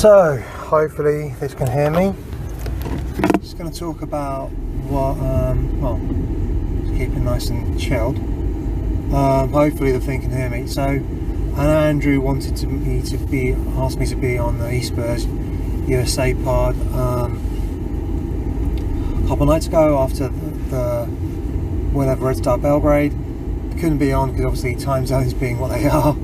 So, hopefully this can hear me. Just going to talk about what, um, well, keep it nice and chilled. Um, hopefully the thing can hear me. So, know Andrew wanted to, me to be, asked me to be on the eSpurs USA pod um, a couple nights ago after the, the whatever Red Star Belgrade. Couldn't be on because obviously time zones being what they are,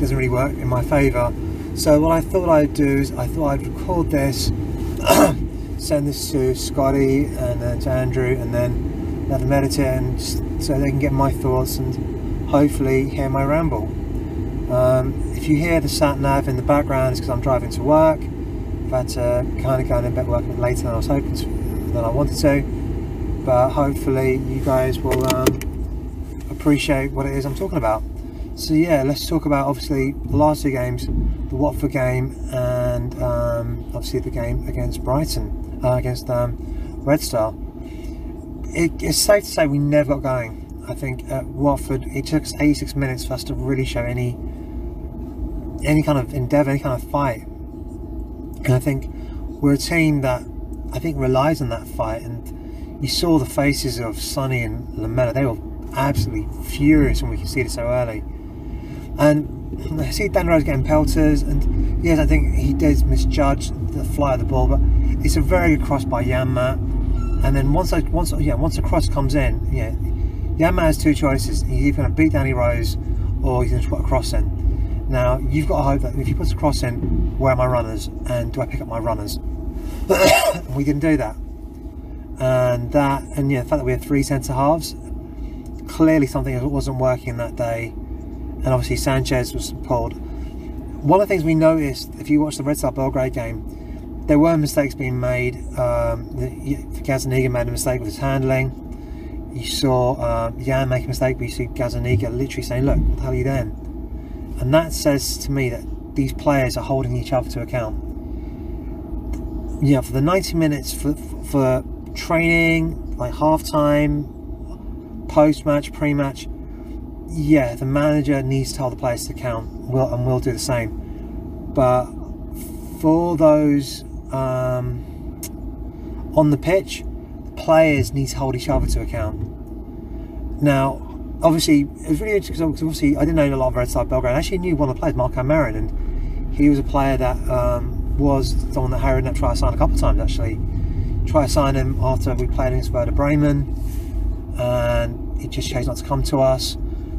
doesn't really work in my favour. So what I thought I'd do is I thought I'd record this, send this to Scotty and then to Andrew, and then let them edit it, and so they can get my thoughts and hopefully hear my ramble. Um, if you hear the sat nav in the background, it's because I'm driving to work. I've had to kind of go in bed work a bit later than I was hoping to, than I wanted to, but hopefully you guys will um, appreciate what it is I'm talking about. So yeah, let's talk about obviously the last two games, the Watford game and um, obviously the game against Brighton, uh, against um, Red Star. It, it's safe to say we never got going. I think at Watford it took us 86 minutes for us to really show any any kind of endeavour, any kind of fight. And I think we're a team that I think relies on that fight. And you saw the faces of Sonny and Lamela; they were absolutely furious when we could see it so early. And I see Dan Rose getting pelters, and yes, I think he does misjudge the fly of the ball, but it's a very good cross by Janmaat. And then once I, once yeah once the cross comes in, yeah, Janmaat has two choices. He's either going to beat Danny Rose, or he's going to put a cross in. Now you've got to hope that if he puts a cross in, where are my runners, and do I pick up my runners? we didn't do that, and that, and yeah, the fact that we had three centre halves, clearly something wasn't working that day and obviously Sanchez was pulled. One of the things we noticed, if you watch the Red Star Belgrade game, there were mistakes being made. Um, Gazzaniga made a mistake with his handling. You saw um, Jan make a mistake, but you see Gazzaniga literally saying, "Look, what the hell are you doing?" And that says to me that these players are holding each other to account. Yeah, for the 90 minutes for for training, like half time, post match, pre match yeah, the manager needs to hold the players to account, will and will do the same. But for those um, on the pitch, the players need to hold each other to account. Now, obviously, it was really interesting because obviously I didn't know a lot of Red Star Belgrade. I actually knew one of the players, Marko Marin, and he was a player that um, was someone that Harry tried to sign a couple of times actually. Try to sign him after we played against Werder Bremen, and he just chose not to come to us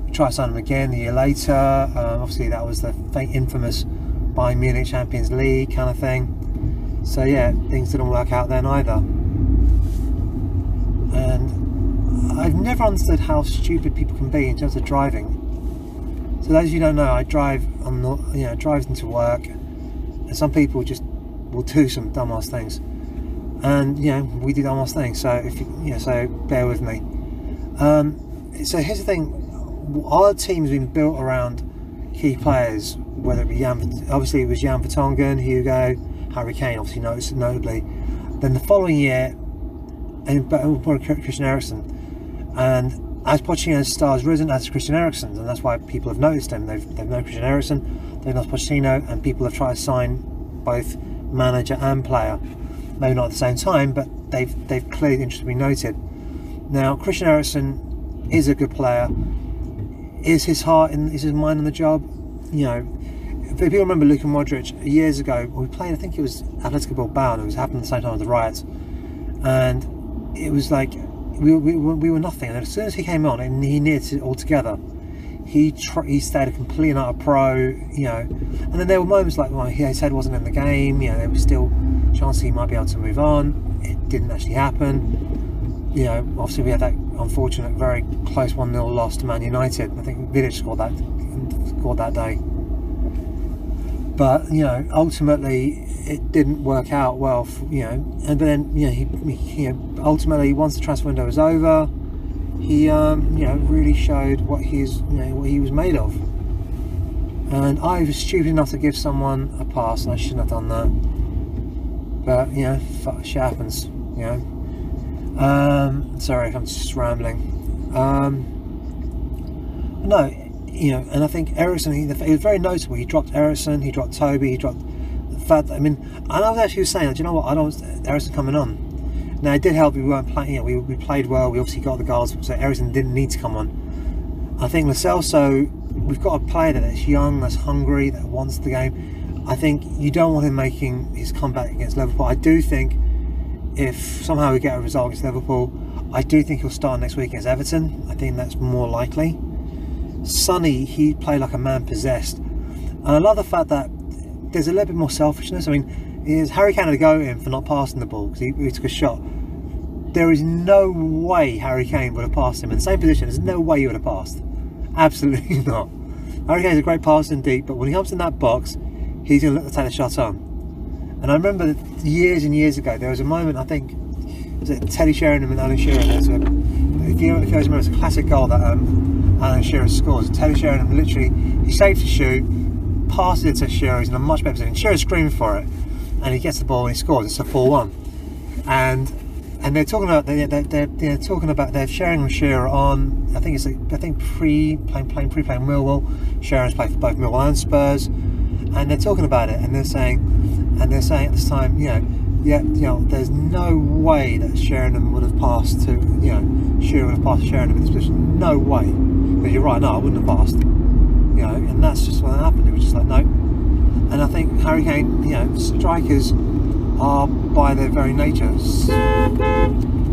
try sign him again a year later. Um, obviously, that was the infamous Bayern Munich Champions League kind of thing. So yeah, things didn't work out then either. And I've never understood how stupid people can be in terms of driving. So those of you don't know, I drive. I'm not, you know, drive into work, and some people just will do some dumbass things. And you know, we do dumbass things. So if you, you know, so bear with me. Um, so here's the thing our team's been built around key players, whether it be Jan, obviously it was Jan Vertonghen, Hugo, Harry Kane, obviously noticed notably. Then the following year, and oh, Christian Eriksen, and as Pochettino's stars risen as Christian Eriksen, and that's why people have noticed him. They've they've known Christian Eriksen, they've known Pochettino, and people have tried to sign both manager and player. Maybe not at the same time, but they've they've clearly be noted. Now Christian Eriksen is a good player is his heart and is his mind on the job? You know, if people remember Luka Modric years ago, we played, I think it was Atletico Bilbao, it was happening at the same time as the riots, and it was like we, we, we were nothing. And as soon as he came on and he neared it all together, he tr- he stayed a complete and utter pro, you know. And then there were moments like well, his head wasn't in the game, you know, there was still chance he might be able to move on. It didn't actually happen. You know, obviously we had that unfortunate, very close 1 0 loss to Man United. I think Vidic scored that, scored that day. But, you know, ultimately it didn't work out well, for, you know, and then, you know, he, he, you know, ultimately once the transfer window was over, he, um, you know, really showed what he's, you know, what he was made of. And I was stupid enough to give someone a pass, and I shouldn't have done that. But, you know, shit happens, you know. Um, sorry, I'm just rambling. Um, no, you know, and I think Eriksen, he, was very notable. He dropped Eriksen, he dropped Toby, he dropped that, I mean, and I was actually saying, do you know what? I don't. Eriksen coming on. Now it did help. We weren't playing. You know, we, we played well. We obviously got the goals, so Eriksen didn't need to come on. I think Lo Celso, we've got a player that's young, that's hungry, that wants the game. I think you don't want him making his comeback against Liverpool. I do think if somehow we get a result against Liverpool, I do think he'll start next week against Everton. I think that's more likely. Sonny, he played like a man possessed. And I love the fact that there's a little bit more selfishness. I mean, is Harry Kane to go him for not passing the ball because he, he, took a shot. There is no way Harry Kane would have passed him in the same position. There's no way he would have passed. Absolutely not. Harry Kane's a great passer indeed, but when he comes in that box, he's going to to take the shot on. And I remember years and years ago, there was a moment, I think, was it Teddy Sheringham and Alan Shearer? There's a, if you, guys remember, it's a classic goal that um, Alan Shearer scores. Teddy Sheringham literally, he saves his shoe, passes it to Shearer, he's in a much better position. Shearer's screaming for it, and he gets the ball and he scores. It's a 4-1. And and they're talking about they're, they're, they're talking about they're sharing with Shearer on I think it's a, I think pre playing playing pre playing Millwall. Shearer's played for both Millwall and Spurs, and they're talking about it and they're saying and they're saying at this time you know yeah you know there's no way that Sheringham would have passed to you know Shearer would have passed Sheringham in this position. No way. But you're right. No, I wouldn't have passed. You know, and that's just what happened. It was just like no. And I think Harry Kane, you know, strikers are by their very nature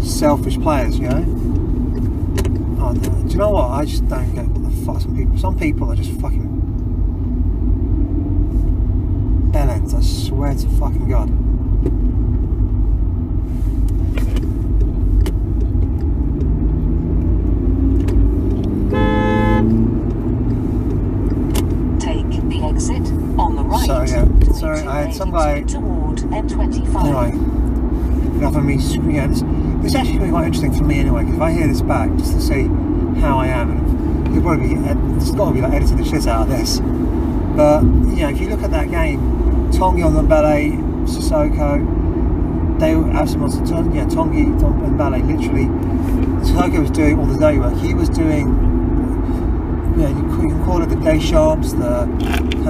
selfish players, you know. Oh, do you know what? I just don't get what the fuck some people. Some people are just fucking bellends. I swear to fucking god. So yeah, sorry, I had some guy. Toward M25. Anyway, enough of me. Yeah, this, this actually going to be quite interesting for me anyway, because if I hear this back, just to see how I am, and you'll probably be, it's got to be like editing the shit out of this. But you know, if you look at that game, Tanguy Ndombele, Sissoko, they have some yeah, Tanguy Ndombele literally. Sissoko was doing all the day work. He was doing you know, you, can call it the Deschamps, the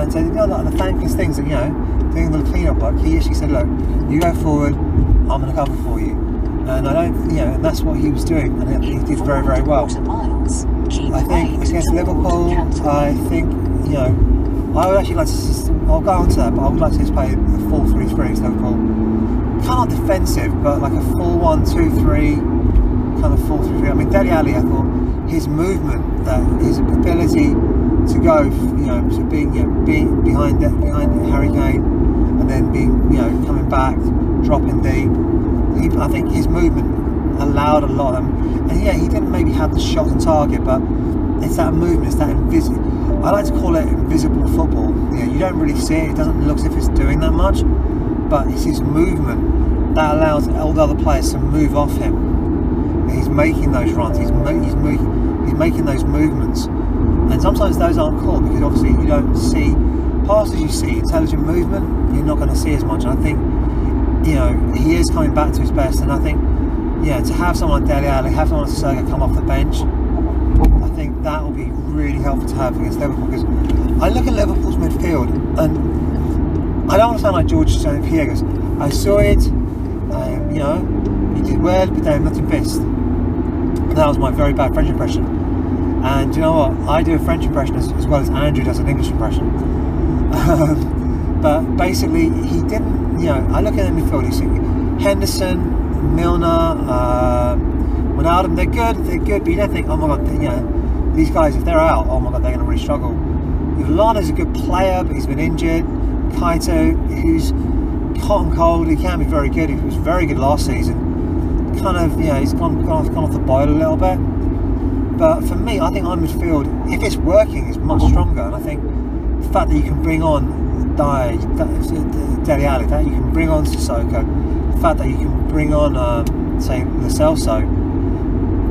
and so you know, like the thankless things that you know, doing the cleanup work. He actually said, "Look, you go forward. I'm going to cover for you." And I don't, you know, and that's what he was doing, and he did very, very well. I think against Liverpool, I think, you know, I would actually like to. I'll go on to that, but I would like to play a 4-3-3 against Liverpool. Kind of defensive, but like a 4-1-2-3 kind of 4-3-3. I mean, Dele Alli, I thought his movement, that his ability to go, you know, to being, you know, being behind behind Harry Kane, and then being, you know, coming back, dropping deep. He, I think his movement allowed a lot of them. And yeah, he didn't maybe have the shot on target, but it's that movement, it's that invisible. I like to call it invisible football. You know, you don't really see it. It doesn't look as if it's doing that much, but it's his movement that allows all the other players to move off him he's making those runs, he's, he's, he's making those movements. And sometimes those aren't caught because obviously you don't see, passes you see intelligent movement, you're not going to see as much. And I think, you know, he is coming back to his best. And I think, yeah, to have someone like Dele Alli, have someone like Serga come off the bench, I think that will be really helpful to have against Liverpool because I look at Liverpool's midfield and I don't want to sound like George St. Pierre's. I saw it, um, you know, he did well, but they're not the best that was my very bad French impression. And you know what? I do a French impression as, as well as Andrew does an English impression. Um, but basically, he didn't. You know, I look at the midfield. You see Henderson, Milner, uh, Wijnaldum. They're good. They're good. But you don't think, oh my god, you know, these guys if they're out, oh my god, they're going to really struggle. Lallana's a good player, but he's been injured. Keita, who's hot and cold, he can be very good. He was very good last season kind of, yeah, he's gone, gone, off, gone off the boil a little bit. But for me, I think our midfield, if it's working, is much stronger. And I think the fact that you can bring on Dai, Dele Alli, that you can bring on Sissoko, the fact that you can bring on, um, say, Lo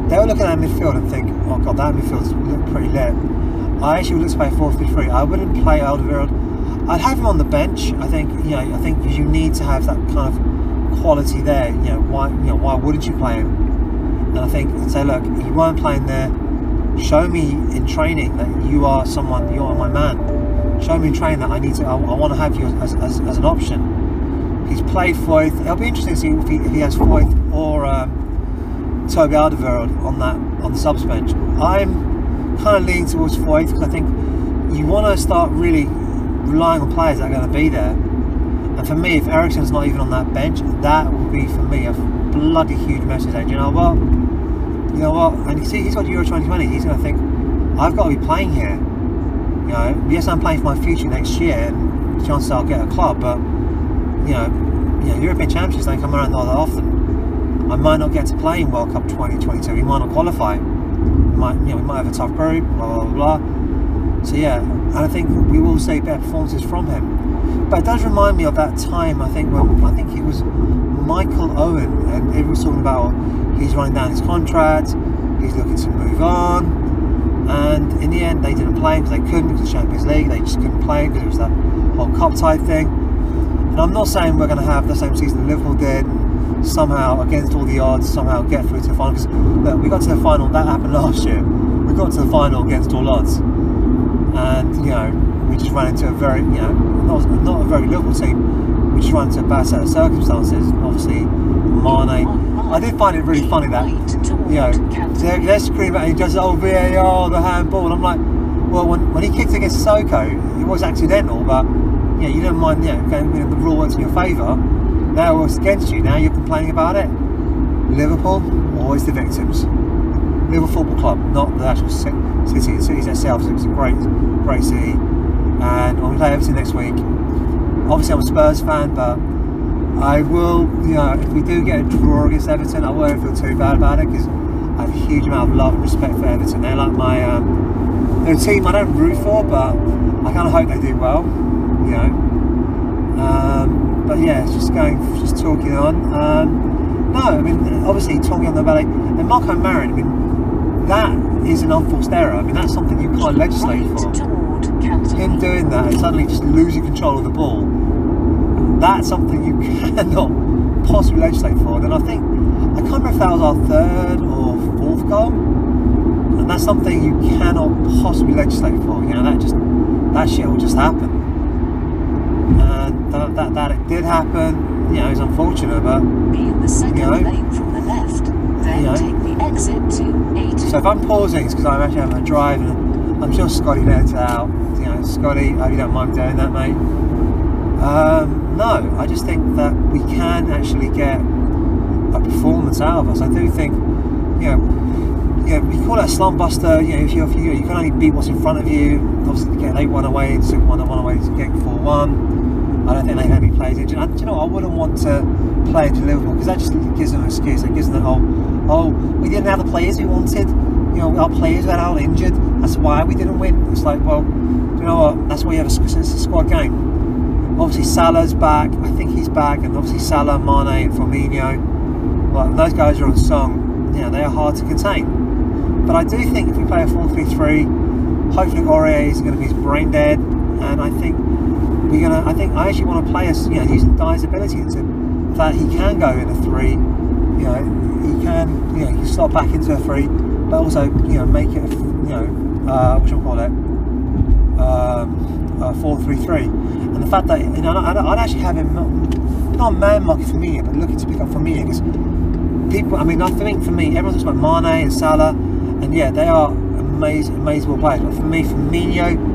Celso, they'll look at midfield and think, oh god, that midfield's look pretty lit. I actually would play 4 3 3. I wouldn't play Alderweireld. I'd have him on the bench. I think, you know, I think you need to have that kind of quality there. You know, why you know why wouldn't you play him? And I think say, look, you weren't playing there. Show me in training that you are someone, you are my man. show me in training that I need to. I, I want to have you as, as, as, an option. He's played Foyth. It'll be interesting to see if he, if he has Foyth or um, Toby Alderweireld on that on the subs bench. I'm kind of leaning towards Foyth because I think you want to start really relying on players that are going to be there. And for me, if Eriksen's not even on that bench, that would be for me a bloody huge message. And you know what? You know what? And you see, he's got Euro 2020. He's going to think, I've got to be playing here. You know, yes, I'm playing for my future next year, and chances I'll get a club. But you know, you know, European Championships don't come around all that often. I might not get to play in World Cup 2022. We might not qualify. We might, you know, we might have a tough group. Blah blah blah. So yeah, and I think we will see better performances from him. But it does remind me of that time. I think when I think it was Michael Owen, and everyone was talking about he's running down his contract. He's looking to move on and in the end they didn't play because they couldn't because of the Champions League they just couldn't play because it was that whole cup type thing and I'm not saying we're going to have the same season Liverpool did somehow against all the odds somehow get through to the final because look we got to the final that happened last year. We got to the final against all odds. And you know we just ran into a very you know not, not a very Liverpool team. We just ran into a bad set of circumstances. Obviously Mane I did find it really funny that, you know, they're, they're screaming at him, just, oh, VAR, the handball. And I'm like, well, when, when he kicked against Sissoko, it was accidental, but, you know, you don't mind, you know, you know, the rule works in your favour. Now it's against you, now you're complaining about it. Liverpool, always the victims. Liverpool Football Club, not the actual city. The city's itself, it's a great, great city. And to play Everton next week. Obviously, I'm a Spurs fan, but I will, you know, if we do get a draw against Everton, I won't feel too bad about it because I have a huge amount of love and respect for Everton. They're like my, um, they're a team I don't root for, but I kind of hope they do well, you know. Um, but yeah, just going, just talking on. Um, no, I mean, obviously talking Ndombele and Marko Marin. I mean, that is an unforced error. I mean, that's something you can't legislate for. Him doing that and suddenly just losing control of the ball that's something you cannot possibly legislate for. And I think, I can't remember if that was our third or fourth goal. And that's something you cannot possibly legislate for. You know, that just, that shit will just happen. That, that, that it did happen, you know, is unfortunate, but. Be in the second you know, lane from the left. Then you know, take the exit to 8. So if I'm pausing, it's because I'm actually having a drive and I'm sure Scotty let it out. You know, Scotty, I hope you don't mind doing that, mate. Um, no, I just think that we can actually get a performance out of us. I do think, you know, you know, we call it a slump buster. You know, if you, if you, you can only beat what's in front of you. Obviously, get eight one away, six one one away to get four one. I don't think they have any players injured. And, you know, I wouldn't want to play into Liverpool because that just gives them an excuse. It gives them the whole, oh, we didn't have the players we wanted. You know, our players were all injured. That's why we didn't win. It's like, well, you know what? That's why you have a, it's a squad game Obviously Salah's back. I think he's back, and obviously Salah, Mane, and Firmino. Well, those guys are on song. You know, they are hard to contain. But I do think if we play a 4-3-3, hopefully Aurier is going to be brain dead, and I think we're gonna. I think I actually want to play us. You know, using Dier's ability to that he can go in a three. You know, he can. You know, he slot back into a three, but also you know make it. A, you know, uh, what should call it? Um, uh, 4-3-3 and the fact that you know I'd, I'd actually have him not, not man marking for me, but looking to pick up for me because people. I mean, I think for me, everyone talks about Mane and Salah, and yeah, they are amazing, amazing players. But for me, Firmino,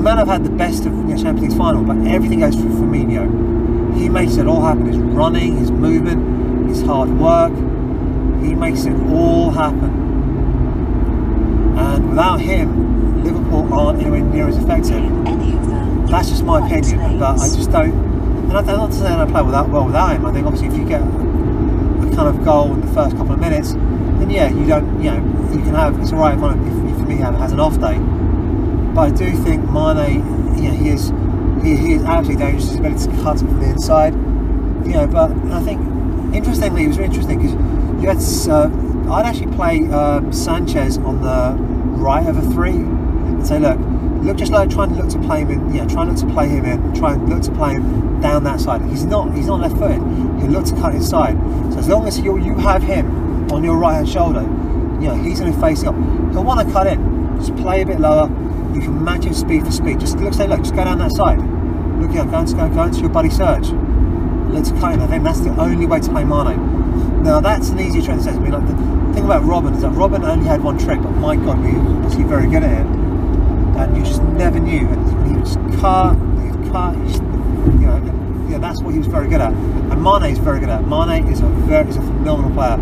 might have had the best of the Champions League final, but everything goes through Firmino. He makes it all happen. His running, his movement, his hard work. He makes it all happen. And without him, Liverpool aren't anywhere near as effective. That's just my opinion, but I just don't. And I'm not saying I play without well without him. I think obviously if you get a kind of goal in the first couple of minutes, then yeah, you don't. You know, you can have. It's all right if, if, if me has an off day. But I do think Mane, you know, he is he, he is absolutely dangerous. His ability to cut from the inside. You know, but I think interestingly, it was really interesting because you had. Uh, I'd actually play um, Sanchez on the right of a three and say, look, look just like trying to look to play him in, yeah, to look to play him in, try and look to play him down that side. He's not, he's not left footed. He'll look to cut inside. So as long as you you have him on your right hand shoulder, you know, he's to face up. He'll want to cut in, just play a bit lower, You can match him speed for speed. Just look, say, look, just go down that side. Look, yeah, go, into- go, go into your buddy Serge. Let's cut in. I think that's the only way to play Mane. Now that's an easier trend to say. I mean, like the thing about Robben is that Robben only had one trick, but my God, he was he very good at it. And you just never knew. And he was cut, he was cut, he just, you know, yeah, that's what he was very good at. And Mane is very good at. Mane is a very, is a phenomenal player,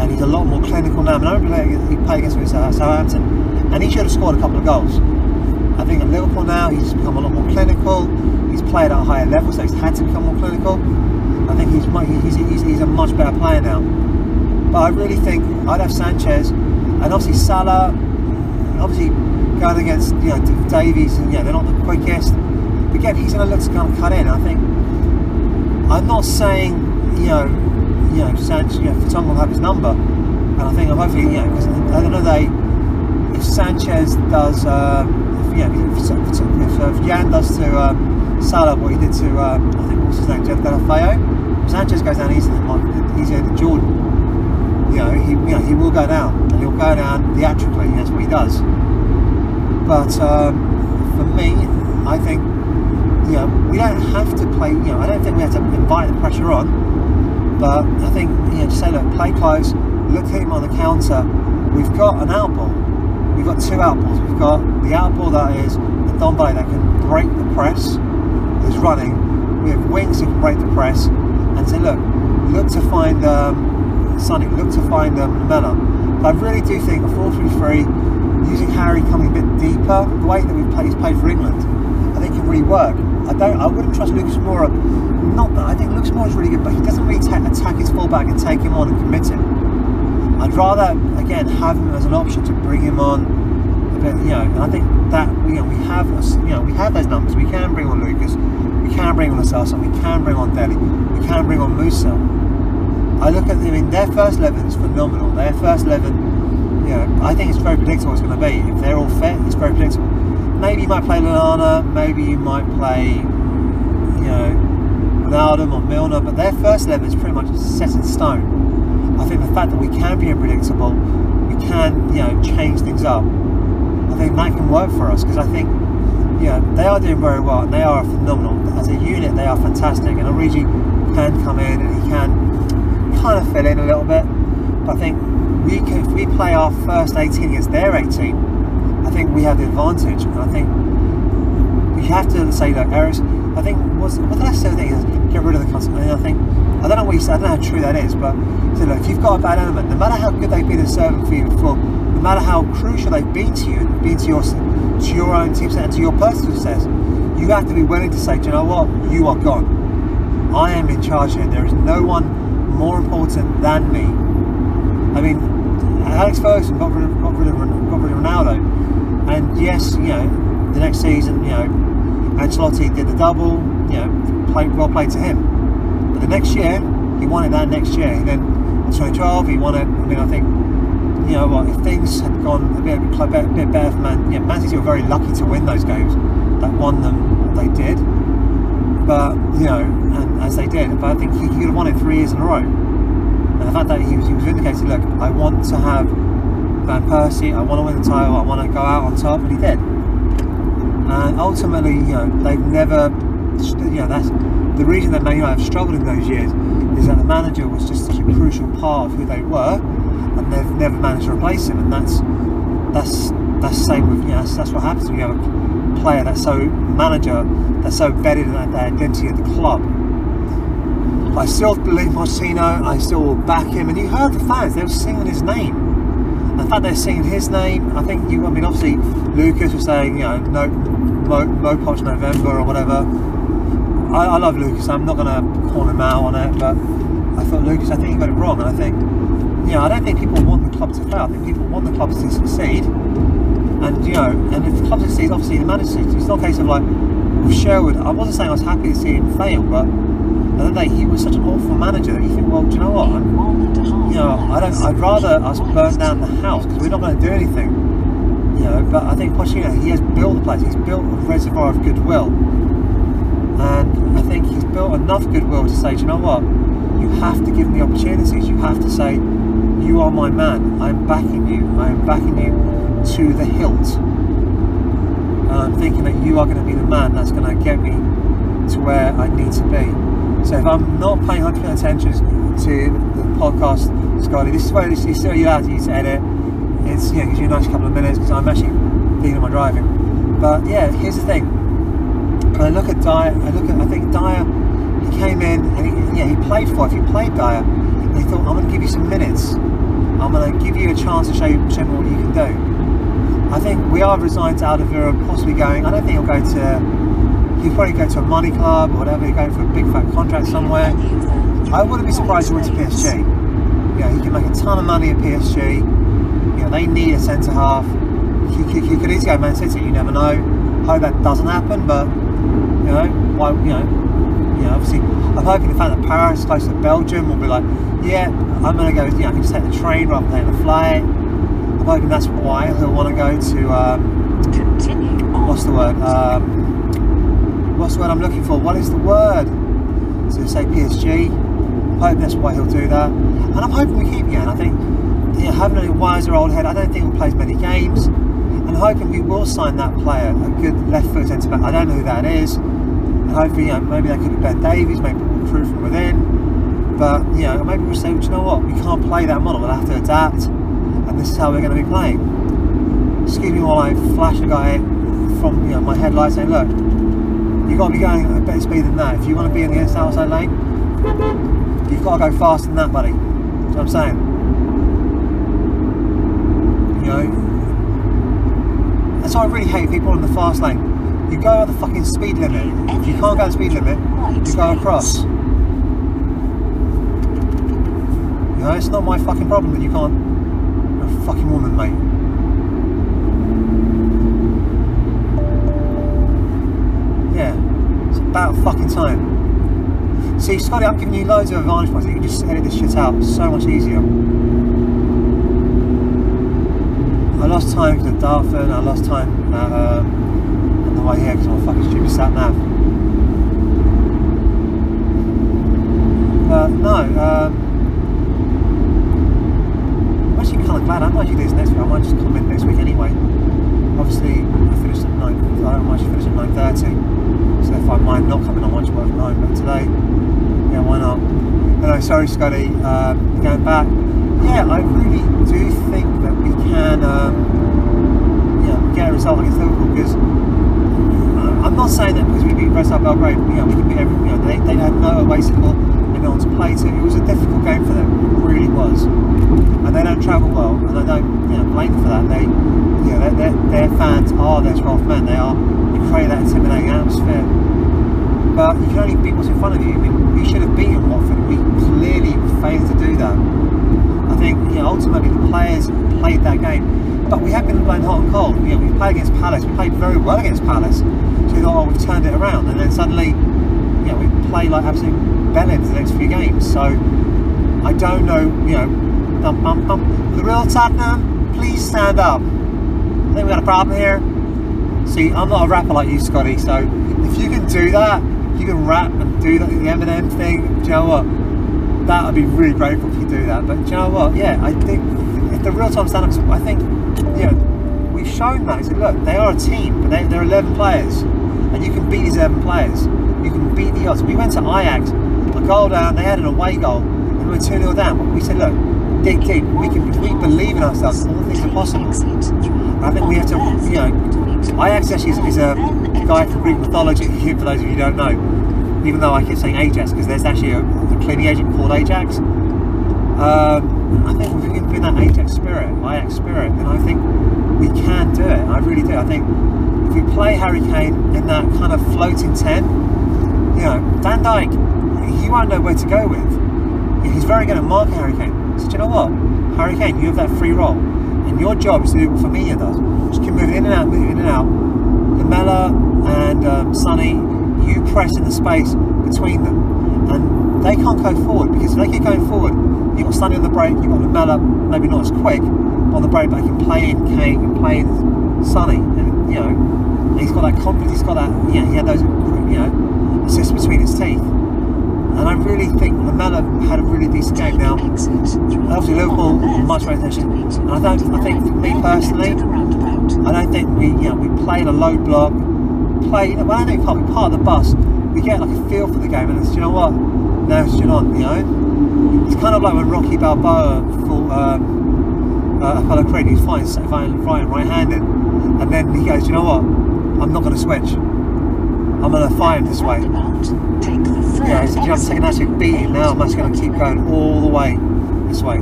and he's a lot more clinical now. I mean, I remember he played against him Southampton, and he should have scored a couple of goals. I think at Liverpool now he's become a lot more clinical. He's played at a higher level, so he's had to become more clinical. I think he's he's, he's, he's a much better player now. But I really think I'd have Sanchez, and obviously Salah, obviously going against you know Davies, and yeah, they're not the quickest. But again, he's going to look to kind of cut in. I think I'm not saying you know you know Sanchez, you know, will have his number, and I think hopefully you know because at the end of the day, if Sanchez does, uh, yeah, if, Jan does to um, Salah what he did to, um, I think what's his name, Jeff Deulofeu, Sanchez goes down easier than easier than Jordan. You know, he, you know, he will go down, and he'll go down theatrically. That's what he does. But um, for me, I think, you know, we don't have to play. You know, I don't think we have to invite the pressure on. But I think, you know, just say, look, play close, look at him on the counter. We've got an outball. We've got two outballs. We've got the outball that is the Ndombele that can break the press, is running. We have wings who can break the press. And say, look, look to find um, Sonny, look to find um, Lamela. I really do think a 4-3-3, using Harry coming a bit deeper, the way that we've played, he's played for England, I think can really work. I don't. I wouldn't trust Lucas Moura. Not that I think Lucas Moura is really good, but he doesn't really attack his fullback and take him on and commit him. I'd rather again have him as an option to bring him on bit, you know. And I think that you know we have you know we have those numbers. We can bring on Lucas, we can bring on Asasa, we can bring on Dele, we can bring on Moussa. I look at them I mean their first eleven is phenomenal. Their first eleven, you know, I think it's very predictable. It's going to be if they're all fit, it's very predictable. Maybe you might play Lallana, maybe you might play, you know, Ronaldo or Milner, but their first eleven is pretty much set in stone. I think the fact that we can be unpredictable, we can, you know, change things up. I think that can work for us because I think, you know, they are doing very well and they are phenomenal. As a unit, they are fantastic. And Origi can come in and he can kind of fill in a little bit. But I think we can, if we play our first 18 against their 18, I think we have the advantage. And I think we have to say, look, Eris, I think, what's, what say? I think is get rid of the concept. I think, I don't know what you said, I don't know how true that is, but so look, if you've got a bad element, no matter how good they've been in serving for you before, no matter how crucial they've been to you, and been to your, to your own team and to your personal success, you have to be willing to say, do you know what? You are gone. I am in charge here. There is no one more important than me. I mean, Alex Ferguson got rid of, got rid of, got rid of Ronaldo, and yes, you know, the next season, you know, Ancelotti did the double, you know, played well played to him. The next year, he won it that next year. And then in 2012, he won it. I mean, I think, you know what, if things had gone a bit, a bit, a bit better for Man, yeah, Man City were very lucky to win those games that won them. They did, but you know, and as they did, but I think he, he could have won it three years in a row. And the fact that he was, he was vindicated, look, I want to have Van Persie, I want to win the title, I want to go out on top, and he did. And ultimately, you know, they've never, you know, that's the reason that Man United have struggled in those years is that the manager was just such a crucial part of who they were, and they've never managed to replace him. And that's that's that's the same with you know, that's, what happens when you have a player that's so manager that's so embedded in that identity of the club. I still believe Pochettino. I still back him. And you heard the fans; they were singing his name. The fact they're singing his name, I think you. I mean, obviously, Lucas was saying, you know, no, Mo, Mo Poch November or whatever. I, I love Lucas. I'm not going to call him out on it, but I thought Lucas. I think he got it wrong, and I think, you know, I don't think people want the club to fail. I think people want the club to succeed. And you know, and if the club succeeds, obviously the manager. It's not a case of like with Sherwood. I wasn't saying I was happy to see him fail, but the other day he was such an awful manager that you think, well, do you know what? I'm, you know, I don't. I'd rather us burn down the house because we're not going to do anything. You know, but I think Pochettino, he has built the place. He's built a reservoir of goodwill, built enough goodwill to say, you know what? You have to give me opportunities. You have to say, you are my man. I'm backing you. I am backing you to the hilt. And I'm thinking that you are going to be the man that's going to get me to where I need to be. So if I'm not paying 100% attention to the podcast, Scotty, this is where this is still allowed to use edit. It's yeah, gives you a nice couple of minutes because I'm actually leading my driving. But yeah, here's the thing. I look at Dier. I look at. I think Dier. He came in and he, yeah, he played for. If you played Dier, and he thought, I'm going to give you some minutes. I'm going to give you a chance to show show me what you can do. I think we are resigned to Alderweireld possibly going. I don't think he'll go to. He'll probably go to a money club or whatever. He'll go for a big fat contract somewhere. I wouldn't be surprised if he went to PSG. Yeah, he can make a ton of money at PSG. You know, they need a centre half. He, he, he could easily go Man City. You never know. Hope that doesn't happen, but you know, why? You know, you know. Obviously, I'm hoping the fact that Paris is close to Belgium will be like, yeah, I'm going to go. You know, I can just take the train rather than a flight. I'm hoping that's why he'll want to go to. Um, Continue on. what's the word? Um, what's the word I'm looking for? What is the word? So say PSG. I'm hoping that's why he'll do that, and I'm hoping we keep Jan. I think you know, having a wiser old head. I don't think he'll play as many games, and hoping we will sign that player, a good left foot centre back. I don't know who that is, hopefully you know, maybe that could be Ben Davies, maybe we'll recruit from within. But you know, maybe we'll say, "Do you know what? We can't play that model. We'll have to adapt, and this is how we're going to be playing excuse me while I flash a guy from you know my headlights saying, look, you've got to be going at a better speed than that. If you want to be in the outside lane, you've got to go faster than that, buddy. Know what I'm saying? You know, that's why I really hate people in the fast lane. You go at the fucking speed limit. If you can't go the speed limit, you go across. You know, it's not my fucking problem that you can't. You're a fucking woman, mate. Yeah, it's about fucking time. See, Scotty, I'm giving you loads of advantage points. You can just edit this shit out so much easier. I lost time of Dartford. I lost time at, um, on the way here because I'm a fucking stupid sat nav. But no, um, I'm actually kind of glad I might do this next week. I might just come in next week anyway. Obviously, I finished at nine. I might finish at nine thirty. So if I mind not coming, I might work at nine. But today, yeah, why not? Anyway, sorry, Scotty. Um, going back. Yeah, I really do think that we can, um, yeah, get a result against Liverpool because uh, not saying that because we beat Red Star Belgrade, you know, we beat every, you know, they, they had no away support, they no one to play to. It was a difficult game for them, it really was. And they don't travel well, and I don't, you know, blame them for that. They, you know, their, their, their fans are their 12th men. They are, they create that intimidating atmosphere. But you can only beat what's in front of you. I we should have beaten Watford. We clearly failed to do that. I think you know, ultimately the players played that game, but we have been playing hot and cold. You know, we played against Palace. We played very well against Palace. We thought, oh, we've turned it around, and then suddenly, you know, we play like absolute bellends the next few games. So I don't know. You know, um, um, um, the real Tottenham, please stand up. I think we got a problem here. See, I'm not a rapper like you, Scotty. So if you can do that, you can rap and do that, the Eminem thing. Do you know what? That I'd be really grateful if you do that. But do you know what? Yeah, I think if the real time stand-ups, I think, you know, we've shown that. Said, look, they are a team, but they, they're 11 players, and you can beat these 11 players. You can beat the odds. We went to Ajax, a goal down. They had an away goal, and we were 2 0 down. We said, look, dig deep. We can. We believe in ourselves, all things are possible. I think we have to, you know, Ajax actually is, is a guy from Greek mythology. For those of you who don't know, even though I keep saying Ajax because there's actually a, a Pliny agent called Ajax. Um, I think we can bring that Ajax spirit, Ajax spirit, then I think we can do it. I really do. I think if we play Harry Kane in that kind of floating ten, you know, Van Dijk, he won't know where to go with. He's very good at marking Harry Kane. So you know what? Harry Kane, you have that free role, and your job is to do what Firmino does. Just keep moving in and out, moving in and out. Lamela and um, Sonny, you press in the space between them, and they can't go forward because if they keep going forward, you've got Sonny on the break, you've got Lamela, maybe not as quick on the break, but he can play in Kane, can play in Sonny, and you know, he's got that confidence, he's got that, you know, he had those, you know, assists between his teeth. And I really think Lamela had a really decent game. Now, obviously Liverpool much better attention. And I don't. I think for me personally. I don't think we, you know, we played a low block, play. Well, I think part, part of the bus. We get like a feel for the game, and it's, you know what? Now it's on, you know. It's kind of like when Rocky Balboa fought um, uh, Apollo Creed. He's fighting, fighting right-handed, and then he goes, you know what? I'm not going to switch. I'm going to him this way. Take the third Yeah, so I'm taking an absolute beating now. I'm just going to keep going all the way this way.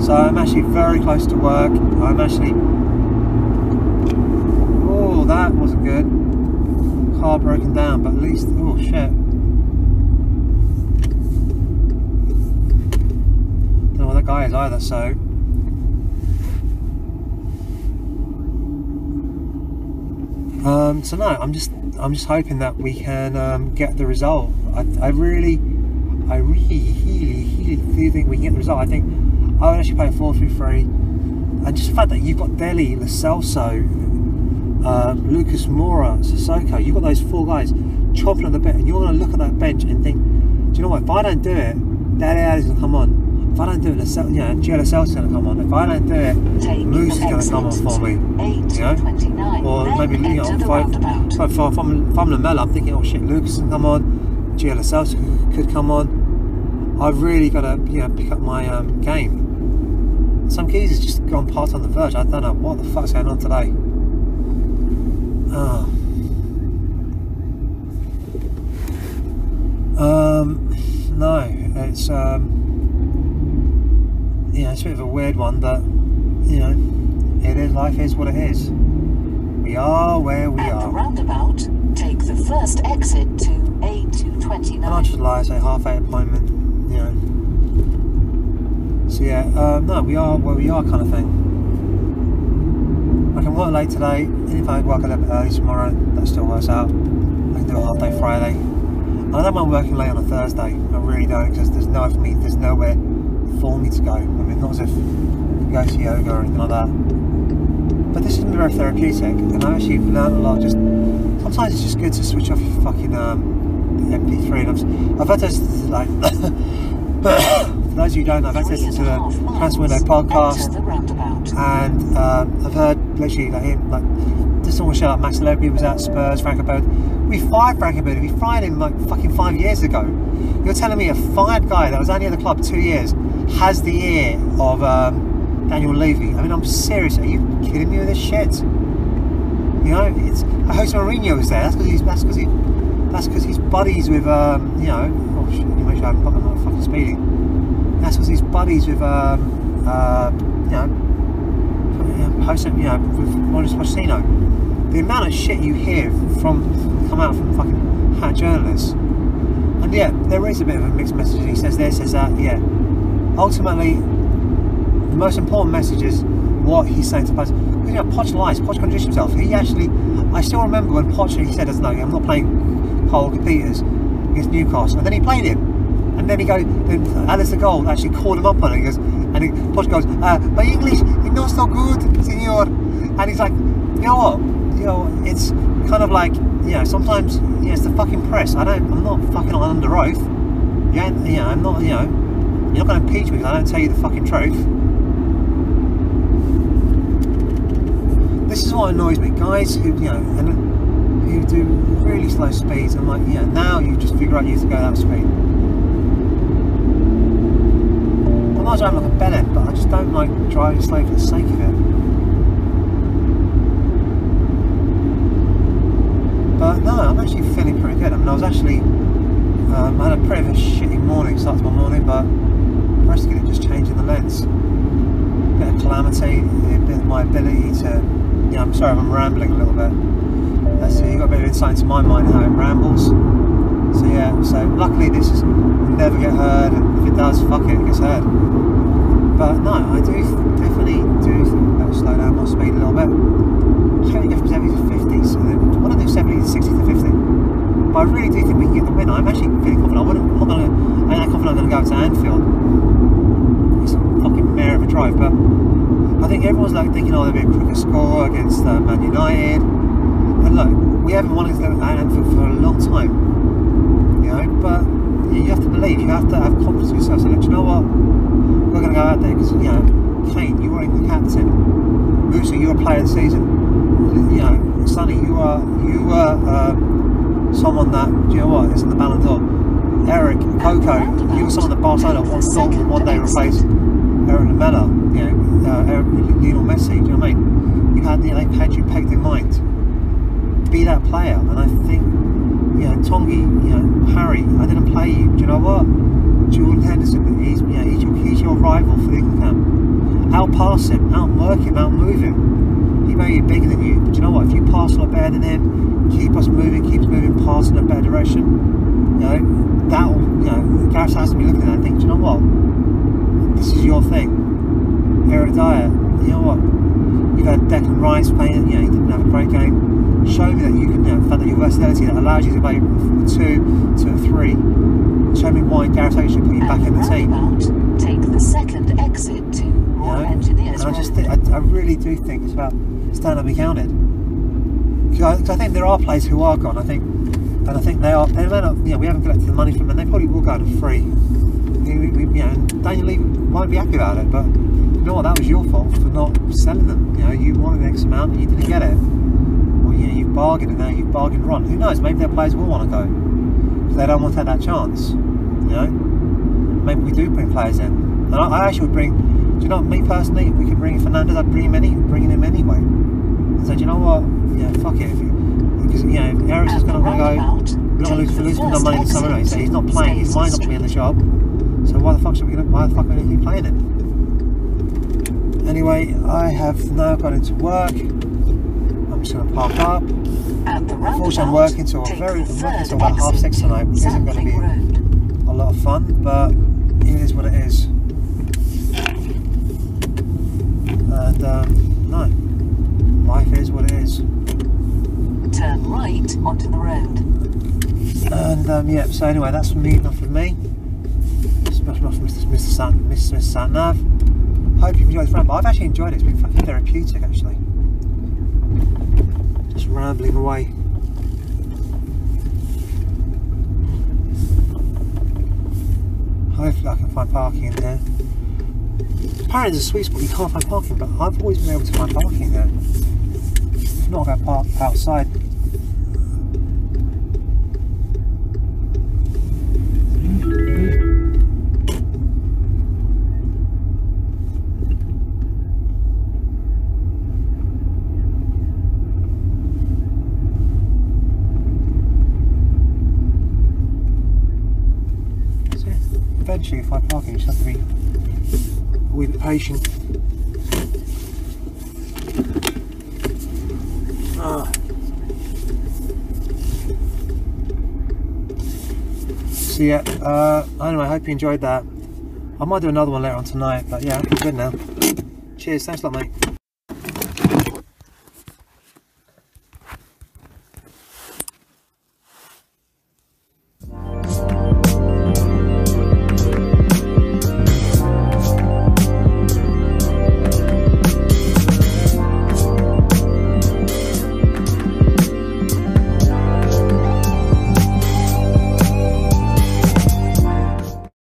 So I'm actually very close to work. I'm actually. Oh, that wasn't good. Car broken down, but at least. Oh shit. Don't know what that guy is either. So. Um, so no, I'm just I'm just hoping that we can um, get the result. I, I really, I really, really, really think we can get the result. I think I would actually play a four three three, and just the fact that you've got Dele, Lo Celso, uh, Lucas Moura, Sissoko, you've got those four guys chopping on the bit, and you're going to look at that bench and think, do you know what? If I don't do it, Dele Alli's going to come on. If I don't do it, Lo Cel- you know, Gio going to come on. If I don't do it, Take Moose is going to come on for me. You know? Or maybe you know, enter the if, I, if, I, if, I'm, if I'm Lamela, I'm thinking, oh shit, Lucas can come on, Gio Lo Celso could, could come on. I've really got to you know pick up my um, game. Some keys has just gone past on the verge. I don't know what the fuck's going on today. Oh. Um, no, it's um, yeah, it's a bit of a weird one, but you know, it is. Life is what it is. We are where we At the are. roundabout, take the first exit to And I A229. just lie, say half eight appointment, you know. So yeah, um, no, we are where we are, kind of thing. I can work late today, and if I work a little bit early tomorrow, that still works out. I can do a half day Friday. I don't mind working late on a Thursday. I really don't, because there's no for me. There's nowhere for me to go. I mean, not as if you go to yoga or anything like that. But this has been very therapeutic, and I actually learned a lot. Just sometimes it's just good to switch off your fucking um, the MP3. And I've, I've had to like. for those of you who don't I've had and to the. Trans Window podcast and um, I've heard literally like him like just someone show like Max Allegri was at Spurs, Franco Bird. We fired Franco Bird. We fired him like fucking five years ago. You're telling me a fired guy that was only at the club two years has the ear of um, Daniel Levy? I mean, I'm serious. Are you kidding me with this shit? You know, it's Jose Mourinho was there. That's because he's that's because he that's because he's buddies with um, you know. Oh shit! You make sure I'm not fucking speeding. That's because he's buddies with um, uh, you know Jose, you know, with Maurice Pochettino. The amount of shit you hear from come out from fucking hat journalists, yeah, there is a bit of a mixed message. He says this, says that. Yeah, ultimately, the most important message is what he's saying to players. Because you know, Poch lies. Poch contradicts himself. He actually, I still remember when Poch he said, "No, I'm not playing Paul Peters against Newcastle," and then he played him. And then he goes, then Alasdair Gold actually called him up on it. He goes, and he, Poch goes, uh, "My English is not so good, senor." And he's like, "You know what? You know, it's kind of like, you know, sometimes, you know, it's the fucking press. I don't, I'm not fucking on under oath. Yeah, you know, I'm not, you know, you're not going to impeach me because I don't tell you the fucking truth." This is what annoys me, guys who, you know, and who do really slow speeds. I'm like, yeah, now you just figure out you have to go that speed. I might have like a bellend, but I just don't like driving slow for the sake of it. But no, I'm actually feeling pretty good. I mean, I was actually, um, I had a pretty shitty morning, start to my morning, but it just changing the lens. bit of calamity, bit of my ability to, you know, I'm sorry if I'm rambling a little bit. Uh, so you got a bit of insight into my mind how it rambles. So yeah, so luckily this is never get heard, and if it does, fuck it, it gets heard. But no, I do definitely do slow down my speed a little bit. Trying to get from 70 to 50, so then what I do 70 to 60 to 50. But I really do think we can get the win. I'm actually feeling confident. I I'm not gonna, I'm not confident I'm gonna go to Anfield. It's a fucking mare of a drive, but I think everyone's like thinking, oh, there'll be a crooked score against uh, Man United. And look, we haven't won against Anfield for a long time, you know. But you have to believe, you have to have confidence in yourself. So, look, you know what? We're going to go out there because you know, Kane, you are the captain. Moussa, you're a player of the season. You know, Sonny, you are you are um, someone that do you know what is in the Ballon d'Or. Eric, Coco, you were someone that Barcelona one, thought would one day replace Erik Lamela. You know, uh, Eric, Lionel Messi. Do you know what I mean? You had you know, they had you pegged in mind. Be that player, and I think you know Tanguy, you know Harry. I didn't play you. Do you know what? Jordan Henderson, he's you know he's your, he's your rival for the England camp. Out pass him, out work him, out move him. He may be bigger than you, but you know what? If you pass a lot better than him, keep us moving, keep us moving, pass in a better direction. You know that'll you know Gareth has to be looking at that and think, you know what? This is your thing. Eric Dier, you know what? You've had Declan Rice playing, you know, he didn't have a great game. Show me that you can, you know, the fact that your versatility that allows you to play from a two to a three. Show me why Gareth should put you back in the team. Take the second exit to You know? Engineers And I just think, I, I really do think it's about standing up and be counted. Because I, I think there are players who are gone. I think, and I think they are. They may not. You know, we haven't collected the money from them. They probably will go to free. We, we, we- you know, Daniel Levy might be happy about it, but you know what? That was your fault for not selling them. You know, you wanted X amount and you didn't get it. Well, you know, you bargained and now you've bargained wrong. Who knows? Maybe their players will want to go because they don't want to take that chance. You know, maybe we do bring players in. And I, I actually would bring. Do you know me personally? If we could bring in Fernandez, I'd bring him any, bring him anyway. I said, you know what? Yeah, fuck it. If you, because you know, if At the going to go. We're losing, the losing no money in the summer anyway, so he's not playing. His Stacey mind's not going to be in the job. So why the fuck should we? Gonna, why the fuck are we going to keep playing him? Anyway, I have now got into work. I'm just going to park up. Unfortunately, I'm working till very, I'm working till about half six tonight, which isn't going to be Road. a lot of fun, but it is what it is. And um, no, life is what it is. Turn right onto the road. And um, yeah, so anyway, that's me, enough of me. Smash enough from Mr. Mr. Sat, Mr. Smith Sat Nav. Hope you've enjoyed this ramble. I've actually enjoyed it. It's been fucking therapeutic, actually. Just rambling away. Hopefully, I can find parking in there. Apparently, there's a sweet spot you can't find parking, but I've always been able to find parking there. If not, I'll park outside. Ah. So yeah, uh, anyway, I hope you enjoyed that. I might do another one later on tonight, but yeah, I'm good now. Cheers, thanks a lot, mate.